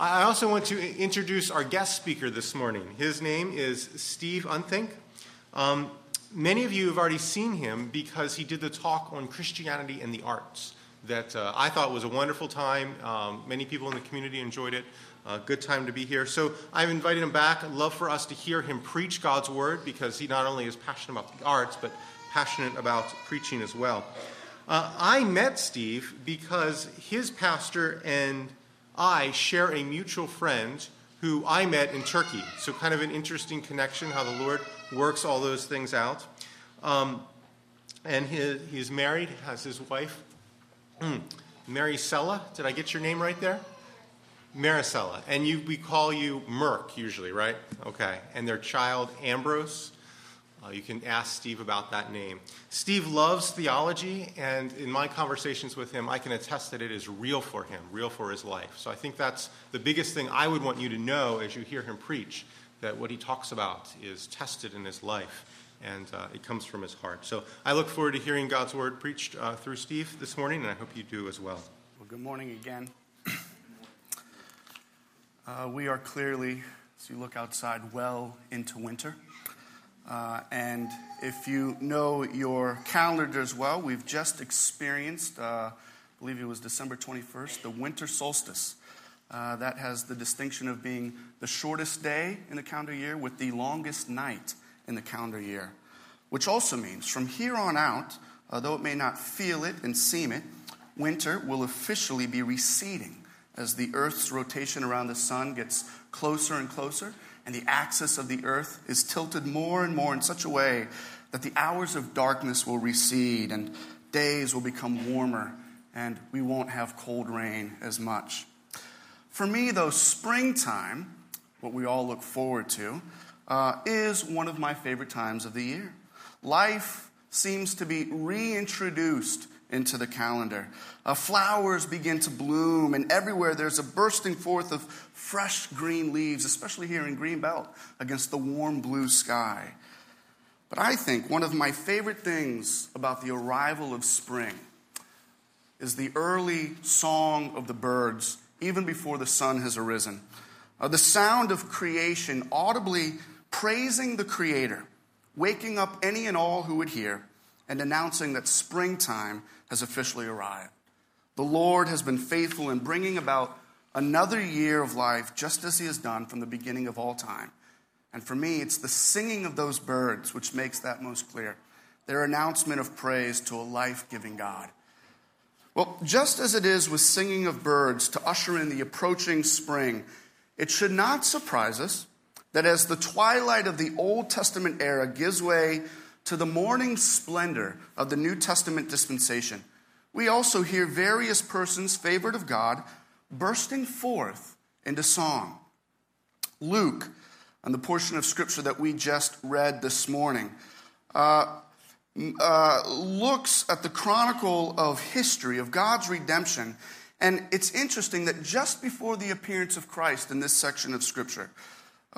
I also want to introduce our guest speaker this morning. His name is Steve Unthink. Um, many of you have already seen him because he did the talk on Christianity and the arts that uh, I thought was a wonderful time. Um, many people in the community enjoyed it. Uh, good time to be here. So I've invited him back. I'd love for us to hear him preach God's word because he not only is passionate about the arts, but passionate about preaching as well. Uh, I met Steve because his pastor and I share a mutual friend who I met in Turkey. So, kind of an interesting connection how the Lord works all those things out. Um, and he, he's married, has his wife, Mary Sella. Did I get your name right there? Maricela. And you, we call you Merck usually, right? Okay. And their child, Ambrose. Uh, you can ask Steve about that name. Steve loves theology, and in my conversations with him, I can attest that it is real for him, real for his life. So I think that's the biggest thing I would want you to know as you hear him preach that what he talks about is tested in his life, and uh, it comes from his heart. So I look forward to hearing God's word preached uh, through Steve this morning, and I hope you do as well. Well, good morning again. Uh, we are clearly, as you look outside, well into winter. Uh, and if you know your calendar as well, we've just experienced, uh, I believe it was December 21st, the winter solstice. Uh, that has the distinction of being the shortest day in the calendar year with the longest night in the calendar year. Which also means from here on out, though it may not feel it and seem it, winter will officially be receding as the Earth's rotation around the sun gets closer and closer and the axis of the earth is tilted more and more in such a way that the hours of darkness will recede and days will become warmer and we won't have cold rain as much. For me, though, springtime, what we all look forward to, uh, is one of my favorite times of the year. Life seems to be reintroduced into the calendar. Uh, flowers begin to bloom, and everywhere there's a bursting forth of fresh green leaves, especially here in Greenbelt against the warm blue sky. But I think one of my favorite things about the arrival of spring is the early song of the birds, even before the sun has arisen. Uh, the sound of creation audibly praising the Creator, waking up any and all who would hear, and announcing that springtime has officially arrived. The Lord has been faithful in bringing about another year of life just as He has done from the beginning of all time. And for me, it's the singing of those birds which makes that most clear. Their announcement of praise to a life giving God. Well, just as it is with singing of birds to usher in the approaching spring, it should not surprise us that as the twilight of the Old Testament era gives way to the morning splendor of the New Testament dispensation, we also hear various persons favored of God bursting forth into song. Luke, on the portion of scripture that we just read this morning, uh, uh, looks at the chronicle of history of God's redemption. And it's interesting that just before the appearance of Christ in this section of scripture,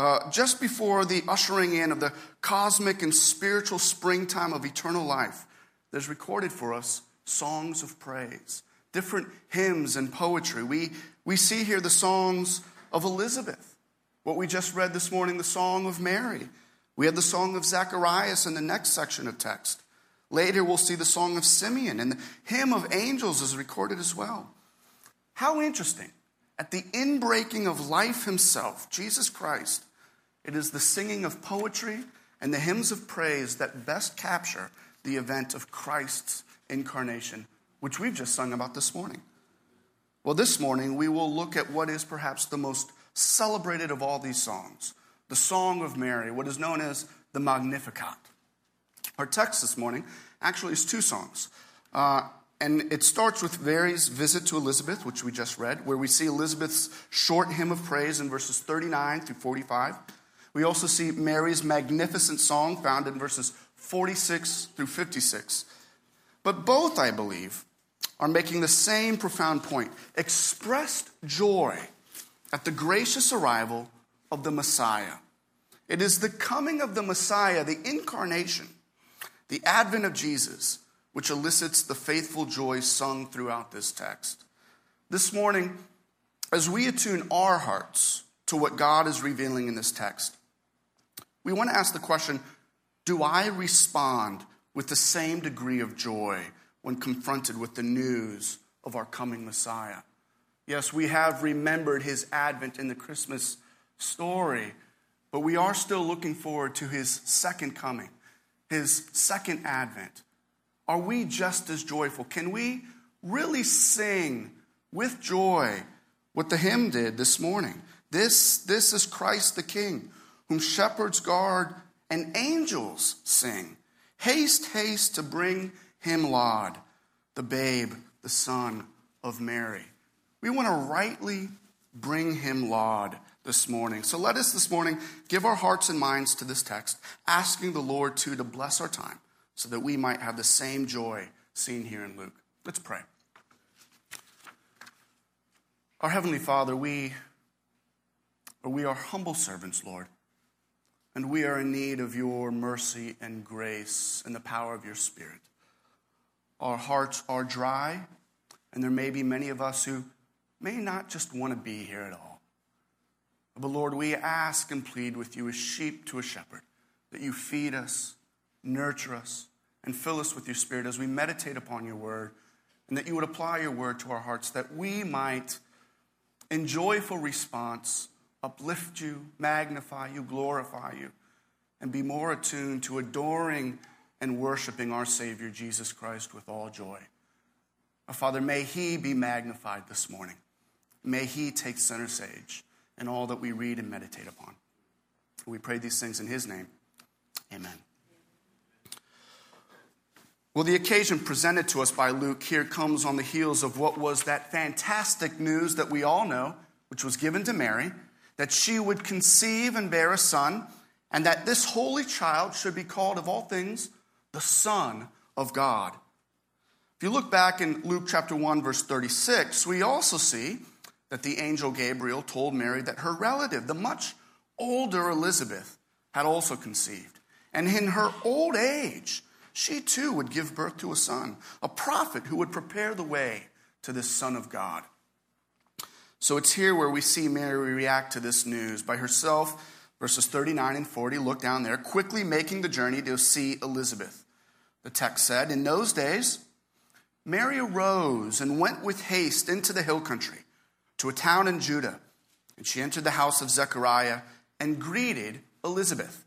uh, just before the ushering in of the cosmic and spiritual springtime of eternal life, there's recorded for us songs of praise, different hymns and poetry. We, we see here the songs of Elizabeth, what we just read this morning, the song of Mary. We had the song of Zacharias in the next section of text. Later, we'll see the song of Simeon, and the hymn of angels is recorded as well. How interesting at the inbreaking of life himself, Jesus Christ, it is the singing of poetry and the hymns of praise that best capture the event of Christ's incarnation, which we've just sung about this morning. Well, this morning we will look at what is perhaps the most celebrated of all these songs the Song of Mary, what is known as the Magnificat. Our text this morning actually is two songs. Uh, and it starts with Mary's visit to Elizabeth, which we just read, where we see Elizabeth's short hymn of praise in verses 39 through 45. We also see Mary's magnificent song found in verses 46 through 56. But both, I believe, are making the same profound point expressed joy at the gracious arrival of the Messiah. It is the coming of the Messiah, the incarnation, the advent of Jesus which elicits the faithful joy sung throughout this text. This morning, as we attune our hearts to what God is revealing in this text, we want to ask the question Do I respond with the same degree of joy when confronted with the news of our coming Messiah? Yes, we have remembered his advent in the Christmas story, but we are still looking forward to his second coming, his second advent. Are we just as joyful? Can we really sing with joy what the hymn did this morning? This, this is Christ the King, whom shepherds guard and angels sing. Haste, haste to bring him laud, the babe, the son of Mary. We want to rightly bring him laud this morning. So let us this morning give our hearts and minds to this text, asking the Lord too to bless our time so that we might have the same joy seen here in Luke. Let's pray. Our Heavenly Father, we, we are humble servants, Lord, and we are in need of your mercy and grace and the power of your Spirit. Our hearts are dry, and there may be many of us who may not just want to be here at all. But Lord, we ask and plead with you as sheep to a shepherd that you feed us, nurture us, and fill us with your Spirit as we meditate upon your word, and that you would apply your word to our hearts, that we might, in joyful response, uplift you, magnify you, glorify you, and be more attuned to adoring and worshiping our Savior, Jesus Christ, with all joy. Father, may He be magnified this morning. May He take center stage in all that we read and meditate upon. We pray these things in His name. Amen. Well, the occasion presented to us by Luke here comes on the heels of what was that fantastic news that we all know, which was given to Mary, that she would conceive and bear a son, and that this holy child should be called, of all things, the Son of God. If you look back in Luke chapter 1, verse 36, we also see that the angel Gabriel told Mary that her relative, the much older Elizabeth, had also conceived. And in her old age, she too would give birth to a son, a prophet who would prepare the way to this Son of God. So it's here where we see Mary react to this news by herself, verses 39 and 40. Look down there, quickly making the journey to see Elizabeth. The text said, In those days, Mary arose and went with haste into the hill country to a town in Judah. And she entered the house of Zechariah and greeted Elizabeth.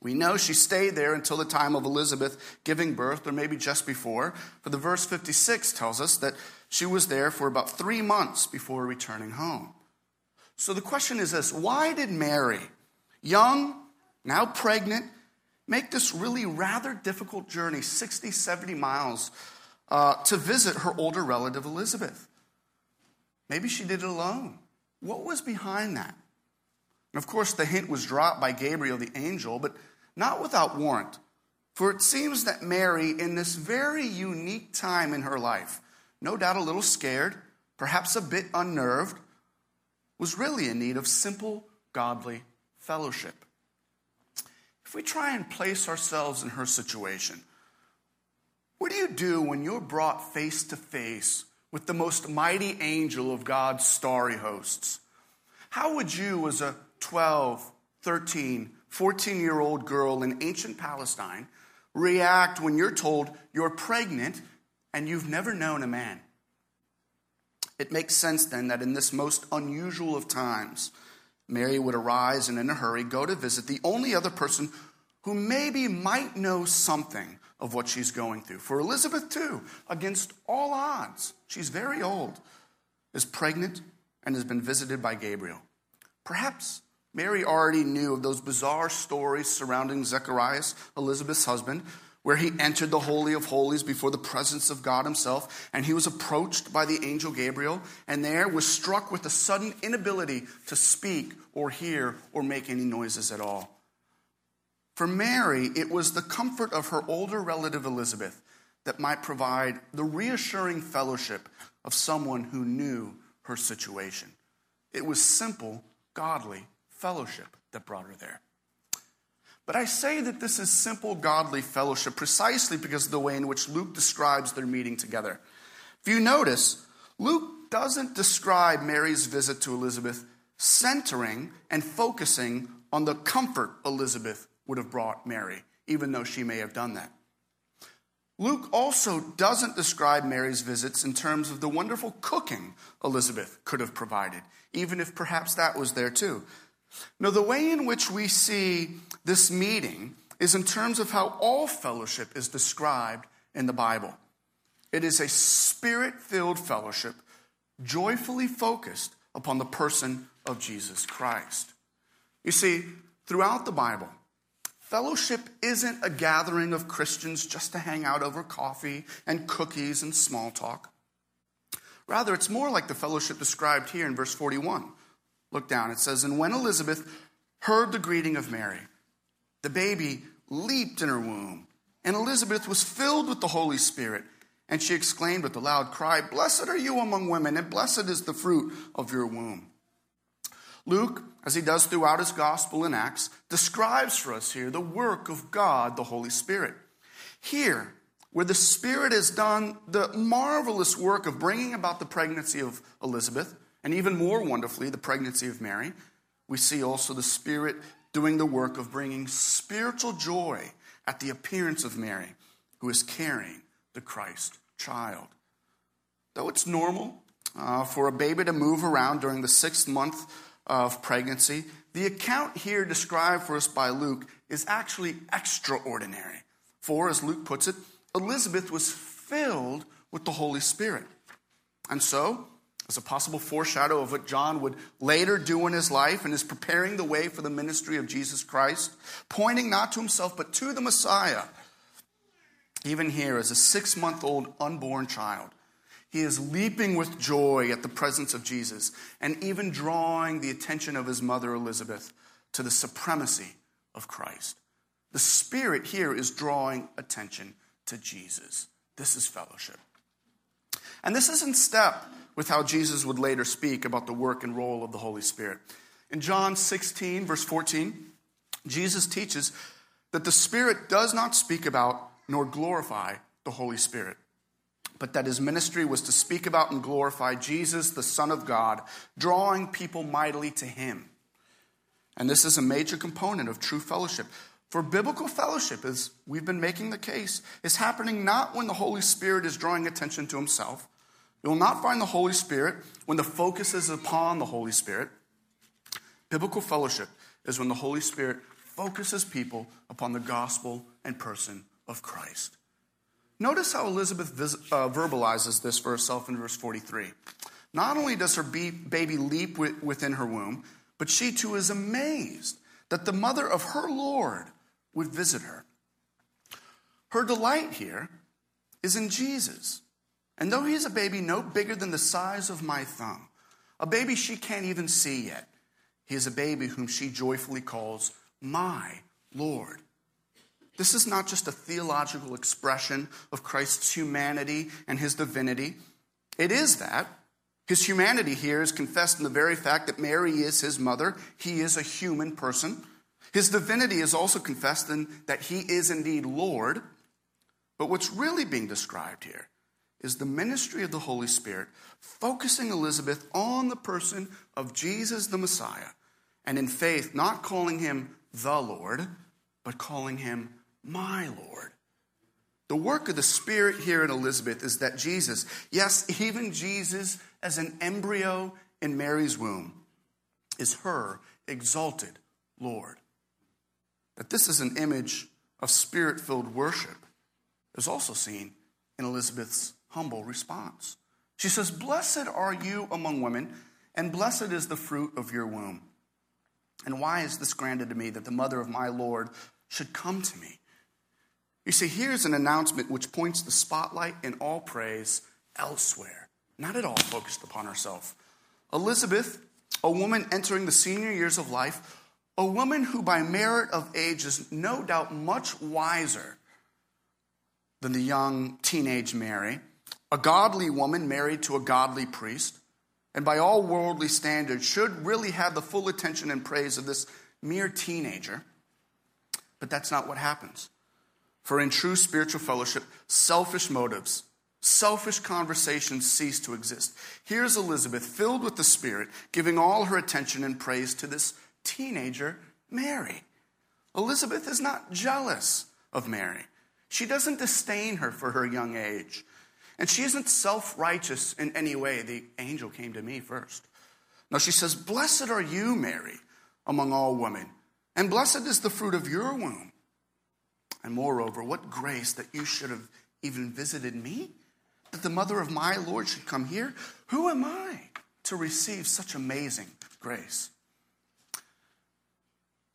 We know she stayed there until the time of Elizabeth giving birth, or maybe just before, for the verse 56 tells us that she was there for about three months before returning home. So the question is this why did Mary, young, now pregnant, make this really rather difficult journey, 60, 70 miles, uh, to visit her older relative Elizabeth? Maybe she did it alone. What was behind that? And of course, the hint was dropped by Gabriel, the angel, but not without warrant. For it seems that Mary, in this very unique time in her life, no doubt a little scared, perhaps a bit unnerved, was really in need of simple, godly fellowship. If we try and place ourselves in her situation, what do you do when you're brought face to face with the most mighty angel of God's starry hosts? How would you, as a 12, 13, 14 year old girl in ancient Palestine react when you're told you're pregnant and you've never known a man? It makes sense then that in this most unusual of times, Mary would arise and in a hurry go to visit the only other person who maybe might know something of what she's going through. For Elizabeth, too, against all odds, she's very old, is pregnant and has been visited by Gabriel. Perhaps Mary already knew of those bizarre stories surrounding Zacharias, Elizabeth's husband, where he entered the Holy of Holies before the presence of God Himself, and he was approached by the angel Gabriel, and there was struck with a sudden inability to speak or hear or make any noises at all. For Mary, it was the comfort of her older relative Elizabeth that might provide the reassuring fellowship of someone who knew her situation. It was simple, godly fellowship that brought her there. But I say that this is simple godly fellowship precisely because of the way in which Luke describes their meeting together. If you notice, Luke doesn't describe Mary's visit to Elizabeth centering and focusing on the comfort Elizabeth would have brought Mary, even though she may have done that. Luke also doesn't describe Mary's visits in terms of the wonderful cooking Elizabeth could have provided, even if perhaps that was there too. No, the way in which we see this meeting is in terms of how all fellowship is described in the Bible. It is a spirit filled fellowship, joyfully focused upon the person of Jesus Christ. You see, throughout the Bible, fellowship isn't a gathering of Christians just to hang out over coffee and cookies and small talk. Rather, it's more like the fellowship described here in verse 41. Look down. It says, And when Elizabeth heard the greeting of Mary, the baby leaped in her womb, and Elizabeth was filled with the Holy Spirit. And she exclaimed with a loud cry, Blessed are you among women, and blessed is the fruit of your womb. Luke, as he does throughout his gospel in Acts, describes for us here the work of God, the Holy Spirit. Here, where the Spirit has done the marvelous work of bringing about the pregnancy of Elizabeth, and even more wonderfully, the pregnancy of Mary, we see also the Spirit doing the work of bringing spiritual joy at the appearance of Mary, who is carrying the Christ child. Though it's normal uh, for a baby to move around during the sixth month of pregnancy, the account here described for us by Luke is actually extraordinary. For, as Luke puts it, Elizabeth was filled with the Holy Spirit. And so, as a possible foreshadow of what John would later do in his life and is preparing the way for the ministry of Jesus Christ, pointing not to himself but to the Messiah. Even here, as a six month old unborn child, he is leaping with joy at the presence of Jesus and even drawing the attention of his mother Elizabeth to the supremacy of Christ. The Spirit here is drawing attention to Jesus. This is fellowship. And this is in step with how Jesus would later speak about the work and role of the Holy Spirit. In John 16, verse 14, Jesus teaches that the Spirit does not speak about nor glorify the Holy Spirit, but that his ministry was to speak about and glorify Jesus, the Son of God, drawing people mightily to him. And this is a major component of true fellowship. For biblical fellowship, as we've been making the case, is happening not when the Holy Spirit is drawing attention to himself, you will not find the Holy Spirit when the focus is upon the Holy Spirit. Biblical fellowship is when the Holy Spirit focuses people upon the gospel and person of Christ. Notice how Elizabeth uh, verbalizes this for herself in verse 43. Not only does her baby leap within her womb, but she too is amazed that the mother of her Lord would visit her. Her delight here is in Jesus. And though he's a baby no bigger than the size of my thumb, a baby she can't even see yet, he is a baby whom she joyfully calls my Lord. This is not just a theological expression of Christ's humanity and his divinity. It is that. His humanity here is confessed in the very fact that Mary is his mother. He is a human person. His divinity is also confessed in that he is indeed Lord. But what's really being described here is the ministry of the Holy Spirit, focusing Elizabeth on the person of Jesus the Messiah, and in faith, not calling him the Lord, but calling him my Lord. The work of the Spirit here in Elizabeth is that Jesus, yes, even Jesus as an embryo in Mary's womb, is her exalted Lord. That this is an image of spirit filled worship is also seen in Elizabeth's humble response. She says, Blessed are you among women, and blessed is the fruit of your womb. And why is this granted to me that the mother of my Lord should come to me? You see, here's an announcement which points the spotlight in all praise elsewhere, not at all focused upon herself. Elizabeth, a woman entering the senior years of life, a woman who by merit of age is no doubt much wiser than the young teenage Mary, a godly woman married to a godly priest, and by all worldly standards, should really have the full attention and praise of this mere teenager. But that's not what happens. For in true spiritual fellowship, selfish motives Selfish conversations cease to exist. Here's Elizabeth, filled with the Spirit, giving all her attention and praise to this teenager, Mary. Elizabeth is not jealous of Mary. She doesn't disdain her for her young age. And she isn't self righteous in any way. The angel came to me first. Now she says, Blessed are you, Mary, among all women, and blessed is the fruit of your womb. And moreover, what grace that you should have even visited me? That the mother of my Lord should come here? Who am I to receive such amazing grace?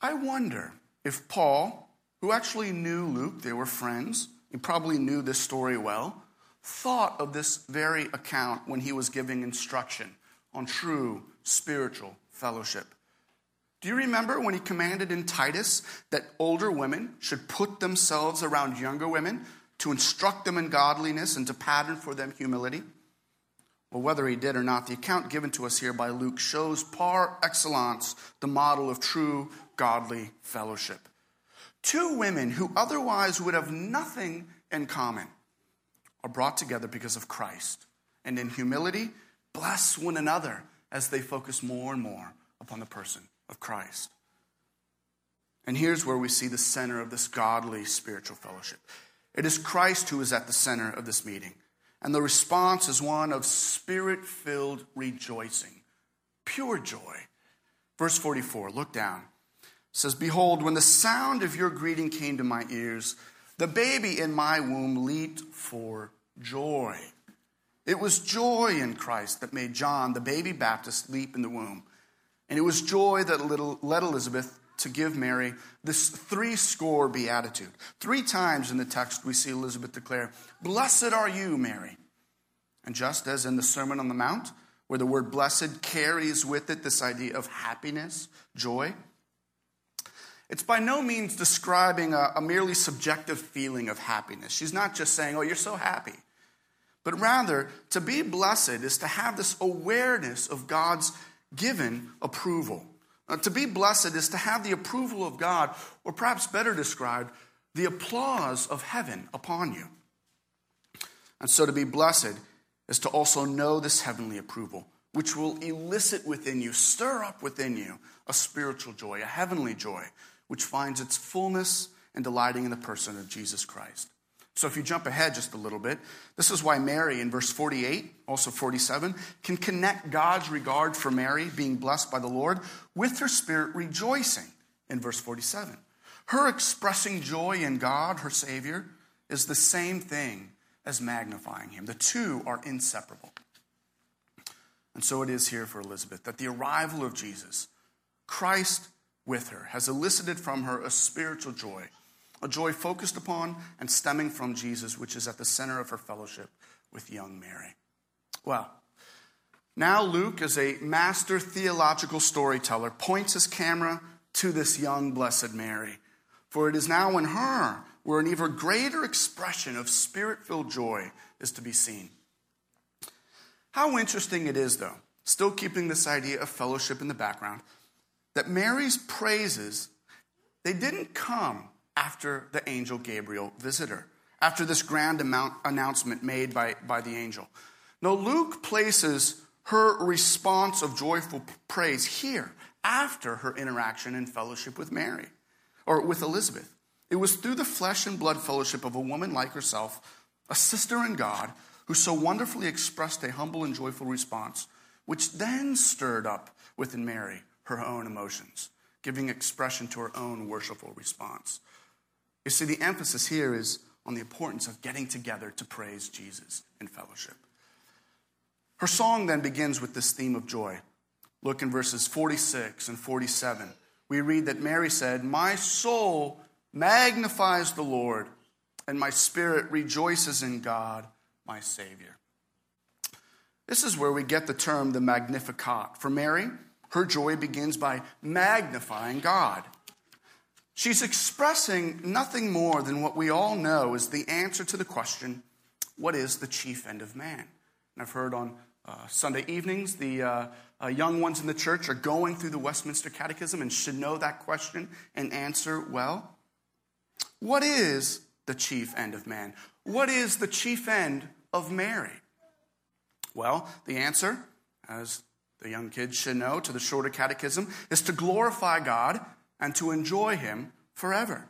I wonder if Paul, who actually knew Luke, they were friends, he probably knew this story well, thought of this very account when he was giving instruction on true spiritual fellowship. Do you remember when he commanded in Titus that older women should put themselves around younger women to instruct them in godliness and to pattern for them humility? Well, whether he did or not, the account given to us here by Luke shows par excellence the model of true godly fellowship. Two women who otherwise would have nothing in common are brought together because of Christ. And in humility, bless one another as they focus more and more upon the person of Christ. And here's where we see the center of this godly spiritual fellowship it is Christ who is at the center of this meeting. And the response is one of spirit filled rejoicing, pure joy. Verse 44, look down. It says, Behold, when the sound of your greeting came to my ears, the baby in my womb leaped for joy. It was joy in Christ that made John, the baby Baptist, leap in the womb. And it was joy that led Elizabeth to give Mary this three score beatitude. Three times in the text, we see Elizabeth declare, Blessed are you, Mary. And just as in the Sermon on the Mount, where the word blessed carries with it this idea of happiness, joy, it's by no means describing a, a merely subjective feeling of happiness. She's not just saying, Oh, you're so happy. But rather, to be blessed is to have this awareness of God's given approval. Uh, to be blessed is to have the approval of God, or perhaps better described, the applause of heaven upon you. And so to be blessed is to also know this heavenly approval, which will elicit within you, stir up within you a spiritual joy, a heavenly joy, which finds its fullness and delighting in the person of Jesus Christ. So if you jump ahead just a little bit, this is why Mary in verse 48, also 47, can connect God's regard for Mary being blessed by the Lord with her spirit rejoicing in verse 47. Her expressing joy in God, her Savior, is the same thing as magnifying Him. The two are inseparable. And so it is here for Elizabeth that the arrival of Jesus, Christ with her, has elicited from her a spiritual joy a joy focused upon and stemming from Jesus, which is at the center of her fellowship with young Mary. Well, now Luke, as a master theological storyteller, points his camera to this young blessed Mary. For it is now in her where an even greater expression of spirit filled joy is to be seen. How interesting it is, though, still keeping this idea of fellowship in the background, that Mary's praises, they didn't come after the angel Gabriel visitor, after this grand amount, announcement made by, by the angel. Now, Luke places her response of joyful praise here after her interaction and fellowship with Mary or with Elizabeth. It was through the flesh and blood fellowship of a woman like herself, a sister in God, who so wonderfully expressed a humble and joyful response, which then stirred up within Mary her own emotions, giving expression to her own worshipful response. You see, the emphasis here is on the importance of getting together to praise Jesus in fellowship. Her song then begins with this theme of joy. Look in verses 46 and 47. We read that Mary said, My soul magnifies the Lord, and my spirit rejoices in God, my Savior. This is where we get the term the Magnificat. For Mary, her joy begins by magnifying God. She's expressing nothing more than what we all know is the answer to the question what is the chief end of man? And I've heard on uh, Sunday evenings the uh, uh, young ones in the church are going through the Westminster Catechism and should know that question and answer well. What is the chief end of man? What is the chief end of Mary? Well, the answer, as the young kids should know, to the shorter catechism, is to glorify God and to enjoy Him forever.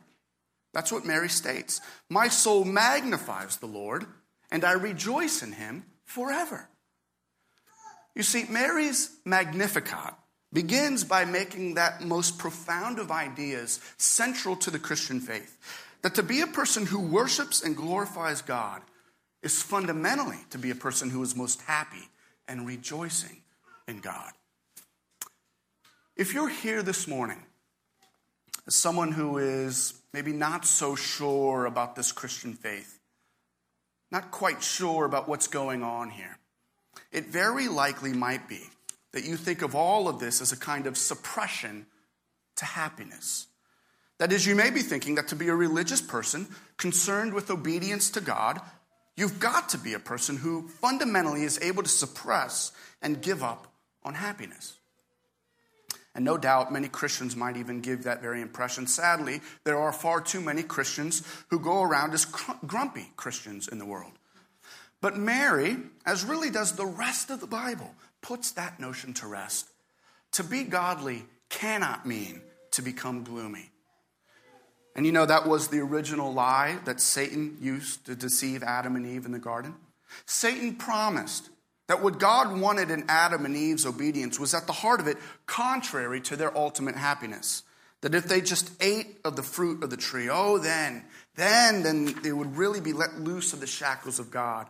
That's what Mary states. My soul magnifies the Lord, and I rejoice in Him forever. You see, Mary's Magnificat begins by making that most profound of ideas central to the Christian faith that to be a person who worships and glorifies God is fundamentally to be a person who is most happy and rejoicing in God. If you're here this morning as someone who is maybe not so sure about this Christian faith, not quite sure about what's going on here, it very likely might be that you think of all of this as a kind of suppression to happiness. That is, you may be thinking that to be a religious person concerned with obedience to God, you've got to be a person who fundamentally is able to suppress and give up on happiness. And no doubt many Christians might even give that very impression. Sadly, there are far too many Christians who go around as grumpy Christians in the world. But Mary, as really does the rest of the Bible, puts that notion to rest. To be godly cannot mean to become gloomy. And you know, that was the original lie that Satan used to deceive Adam and Eve in the garden. Satan promised that what God wanted in Adam and Eve's obedience was at the heart of it contrary to their ultimate happiness. That if they just ate of the fruit of the tree, oh, then, then, then they would really be let loose of the shackles of God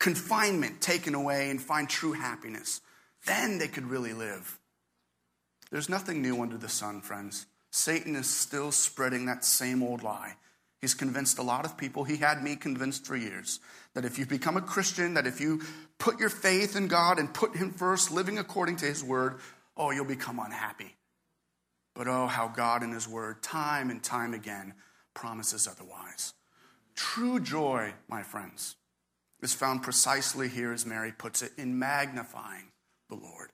confinement taken away and find true happiness. Then they could really live. There's nothing new under the sun, friends. Satan is still spreading that same old lie. He's convinced a lot of people, he had me convinced for years, that if you become a Christian, that if you put your faith in God and put Him first, living according to His word, oh, you'll become unhappy. But oh, how God in His word, time and time again, promises otherwise. True joy, my friends, is found precisely here, as Mary puts it, in magnifying the Lord.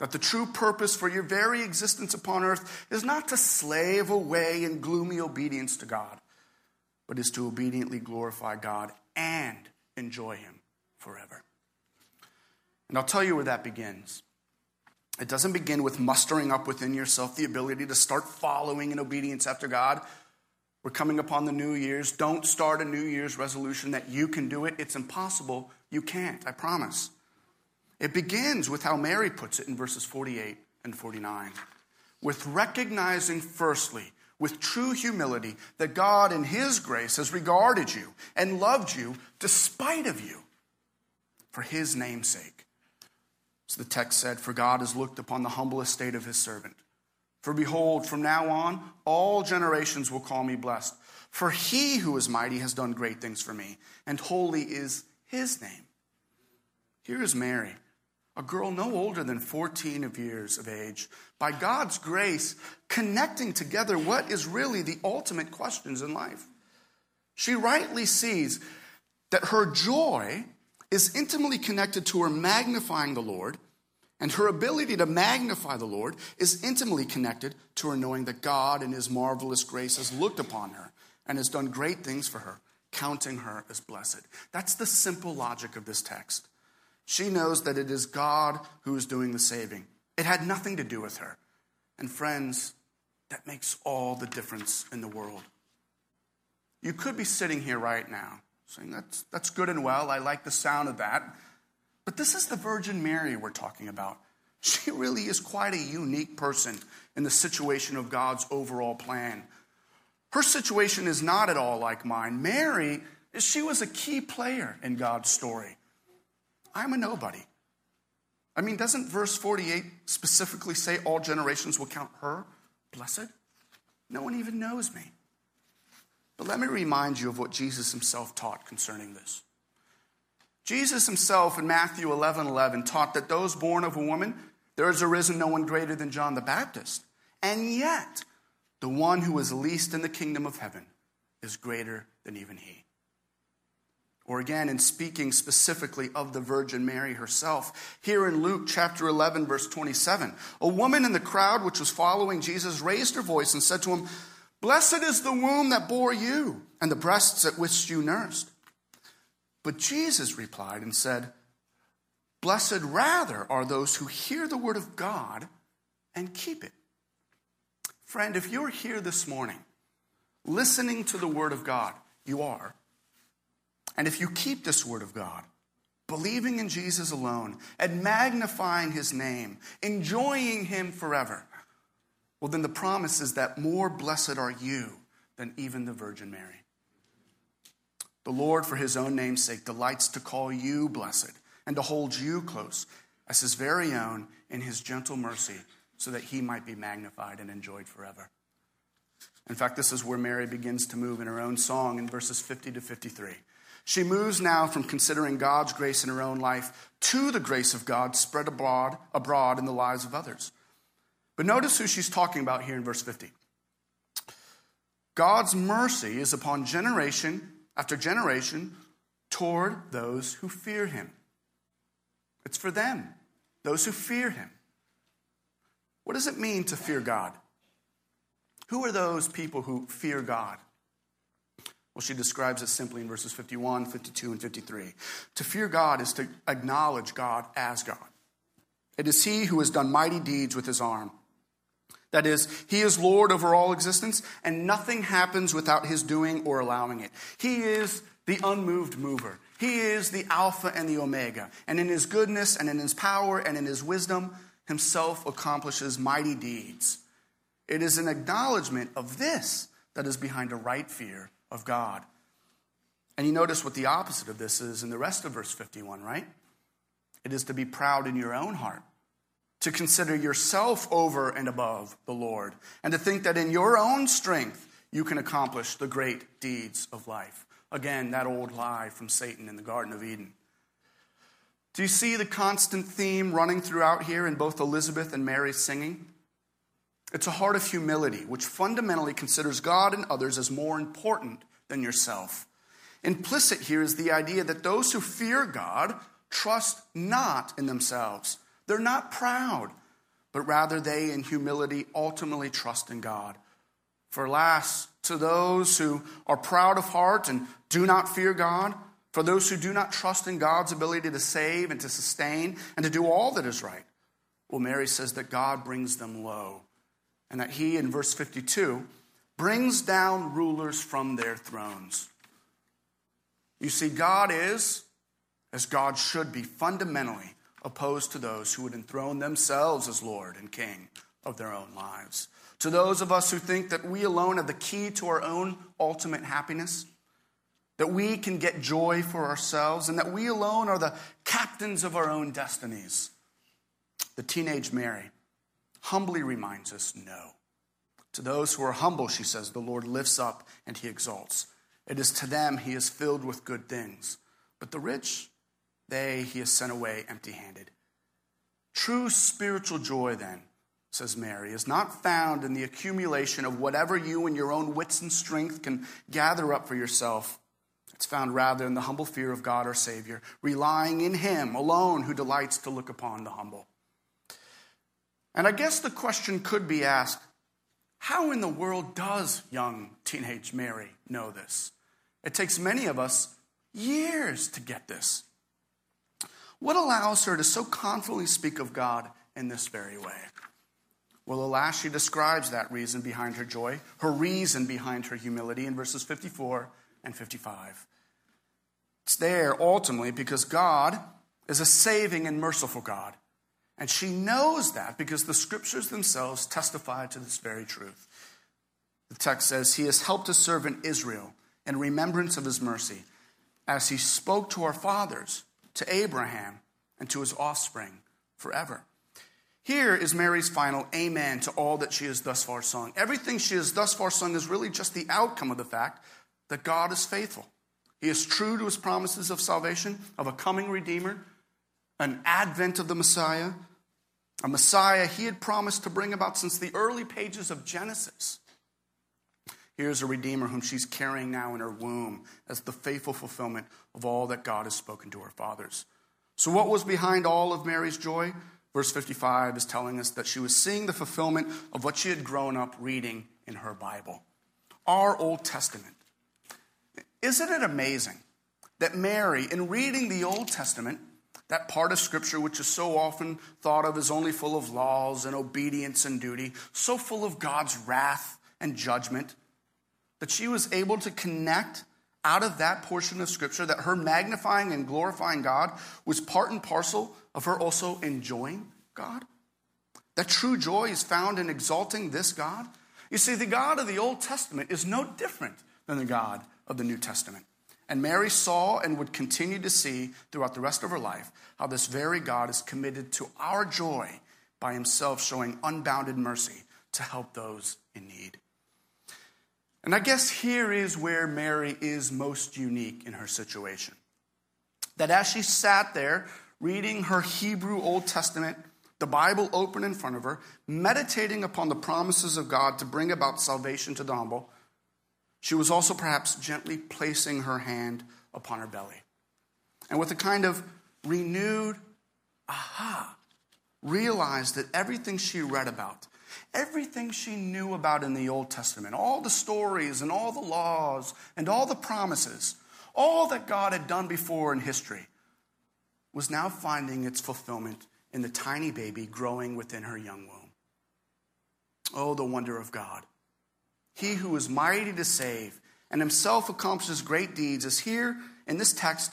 That the true purpose for your very existence upon earth is not to slave away in gloomy obedience to God, but is to obediently glorify God and enjoy Him forever. And I'll tell you where that begins. It doesn't begin with mustering up within yourself the ability to start following in obedience after God. We're coming upon the New Year's. Don't start a New Year's resolution that you can do it. It's impossible. You can't, I promise. It begins with how Mary puts it in verses 48 and 49 with recognizing, firstly, with true humility, that God in His grace has regarded you and loved you despite of you for His name's sake. So the text said, For God has looked upon the humble estate of His servant. For behold, from now on, all generations will call me blessed. For he who is mighty has done great things for me, and holy is his name. Here is Mary, a girl no older than 14 of years of age, by God's grace, connecting together what is really the ultimate questions in life. She rightly sees that her joy is intimately connected to her magnifying the Lord and her ability to magnify the Lord is intimately connected to her knowing that God, in His marvelous grace, has looked upon her and has done great things for her, counting her as blessed. That's the simple logic of this text. She knows that it is God who is doing the saving, it had nothing to do with her. And friends, that makes all the difference in the world. You could be sitting here right now saying, That's, that's good and well. I like the sound of that. But this is the Virgin Mary we're talking about. She really is quite a unique person in the situation of God's overall plan. Her situation is not at all like mine. Mary, she was a key player in God's story. I'm a nobody. I mean, doesn't verse 48 specifically say all generations will count her blessed? No one even knows me. But let me remind you of what Jesus himself taught concerning this. Jesus himself in Matthew 11 11 taught that those born of a woman, there has arisen no one greater than John the Baptist. And yet, the one who is least in the kingdom of heaven is greater than even he. Or again, in speaking specifically of the Virgin Mary herself, here in Luke chapter 11, verse 27, a woman in the crowd which was following Jesus raised her voice and said to him, Blessed is the womb that bore you and the breasts at which you nursed. But Jesus replied and said, Blessed rather are those who hear the word of God and keep it. Friend, if you're here this morning listening to the word of God, you are. And if you keep this word of God, believing in Jesus alone, and magnifying his name, enjoying him forever, well, then the promise is that more blessed are you than even the Virgin Mary. The Lord, for his own name's sake, delights to call you blessed and to hold you close as his very own in his gentle mercy, so that he might be magnified and enjoyed forever. In fact, this is where Mary begins to move in her own song in verses 50 to 53. She moves now from considering God's grace in her own life to the grace of God spread abroad, abroad in the lives of others. But notice who she's talking about here in verse 50. God's mercy is upon generation after generation toward those who fear him. It's for them, those who fear him. What does it mean to fear God? Who are those people who fear God? Well, she describes it simply in verses 51, 52, and 53. To fear God is to acknowledge God as God. It is He who has done mighty deeds with His arm. That is, He is Lord over all existence, and nothing happens without His doing or allowing it. He is the unmoved mover. He is the Alpha and the Omega. And in his goodness and in his power and in his wisdom, himself accomplishes mighty deeds. It is an acknowledgement of this that is behind a right fear of God. And you notice what the opposite of this is in the rest of verse 51, right? It is to be proud in your own heart, to consider yourself over and above the Lord, and to think that in your own strength you can accomplish the great deeds of life. Again, that old lie from Satan in the Garden of Eden. Do you see the constant theme running throughout here in both Elizabeth and Mary's singing? It's a heart of humility, which fundamentally considers God and others as more important than yourself. Implicit here is the idea that those who fear God trust not in themselves. They're not proud, but rather they, in humility, ultimately trust in God. For alas, to those who are proud of heart and do not fear God, for those who do not trust in God's ability to save and to sustain and to do all that is right. Well, Mary says that God brings them low, and that He, in verse 52, brings down rulers from their thrones. You see, God is, as God should be, fundamentally opposed to those who would enthrone themselves as Lord and King of their own lives. To those of us who think that we alone have the key to our own ultimate happiness, that we can get joy for ourselves, and that we alone are the captains of our own destinies. The teenage Mary humbly reminds us no. To those who are humble, she says, the Lord lifts up and he exalts. It is to them he is filled with good things. But the rich, they he has sent away empty handed. True spiritual joy, then, says Mary, is not found in the accumulation of whatever you and your own wits and strength can gather up for yourself. It's found rather in the humble fear of God our Savior, relying in Him alone who delights to look upon the humble. And I guess the question could be asked how in the world does young teenage Mary know this? It takes many of us years to get this. What allows her to so confidently speak of God in this very way? Well, alas, she describes that reason behind her joy, her reason behind her humility in verses 54 and 55. It's there ultimately because God is a saving and merciful God. And she knows that because the scriptures themselves testify to this very truth. The text says, He has helped his servant Israel in remembrance of his mercy, as he spoke to our fathers, to Abraham, and to his offspring forever. Here is Mary's final amen to all that she has thus far sung. Everything she has thus far sung is really just the outcome of the fact that God is faithful. He is true to his promises of salvation, of a coming Redeemer, an advent of the Messiah, a Messiah he had promised to bring about since the early pages of Genesis. Here's a Redeemer whom she's carrying now in her womb as the faithful fulfillment of all that God has spoken to her fathers. So, what was behind all of Mary's joy? Verse 55 is telling us that she was seeing the fulfillment of what she had grown up reading in her Bible, our Old Testament. Isn't it amazing that Mary, in reading the Old Testament, that part of Scripture which is so often thought of as only full of laws and obedience and duty, so full of God's wrath and judgment, that she was able to connect out of that portion of Scripture that her magnifying and glorifying God was part and parcel of her also enjoying God? That true joy is found in exalting this God? You see, the God of the Old Testament is no different than the God of the New Testament. And Mary saw and would continue to see throughout the rest of her life how this very God is committed to our joy by himself showing unbounded mercy to help those in need. And I guess here is where Mary is most unique in her situation. That as she sat there reading her Hebrew Old Testament, the Bible open in front of her, meditating upon the promises of God to bring about salvation to the humble, she was also perhaps gently placing her hand upon her belly. And with a kind of renewed aha, realized that everything she read about, everything she knew about in the Old Testament, all the stories and all the laws and all the promises, all that God had done before in history, was now finding its fulfillment in the tiny baby growing within her young womb. Oh, the wonder of God. He who is mighty to save and himself accomplishes great deeds is here in this text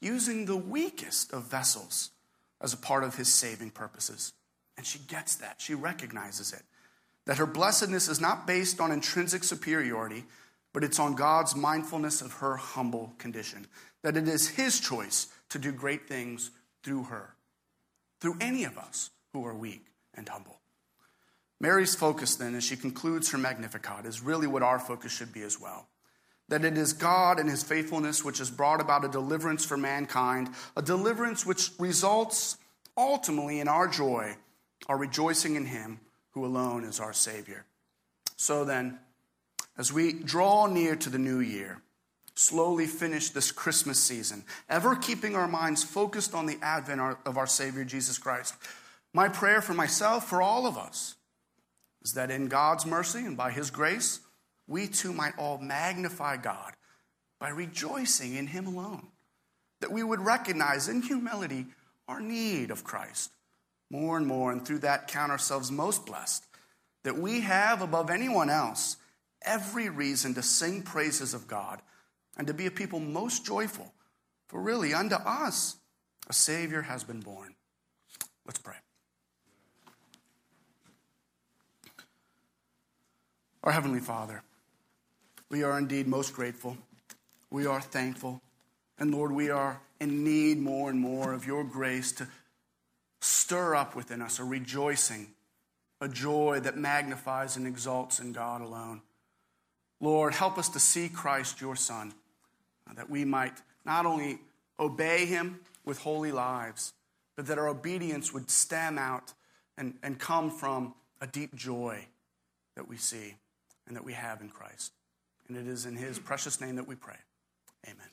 using the weakest of vessels as a part of his saving purposes. And she gets that. She recognizes it. That her blessedness is not based on intrinsic superiority, but it's on God's mindfulness of her humble condition. That it is his choice to do great things through her, through any of us who are weak and humble. Mary's focus, then, as she concludes her Magnificat, is really what our focus should be as well. That it is God and His faithfulness which has brought about a deliverance for mankind, a deliverance which results ultimately in our joy, our rejoicing in Him who alone is our Savior. So then, as we draw near to the new year, slowly finish this Christmas season, ever keeping our minds focused on the advent of our Savior Jesus Christ, my prayer for myself, for all of us, is that in God's mercy and by His grace, we too might all magnify God by rejoicing in Him alone. That we would recognize in humility our need of Christ more and more, and through that count ourselves most blessed. That we have, above anyone else, every reason to sing praises of God and to be a people most joyful. For really, unto us, a Savior has been born. Let's pray. Our Heavenly Father, we are indeed most grateful. We are thankful. And Lord, we are in need more and more of your grace to stir up within us a rejoicing, a joy that magnifies and exalts in God alone. Lord, help us to see Christ, your Son, that we might not only obey him with holy lives, but that our obedience would stem out and, and come from a deep joy that we see and that we have in Christ. And it is in his precious name that we pray. Amen.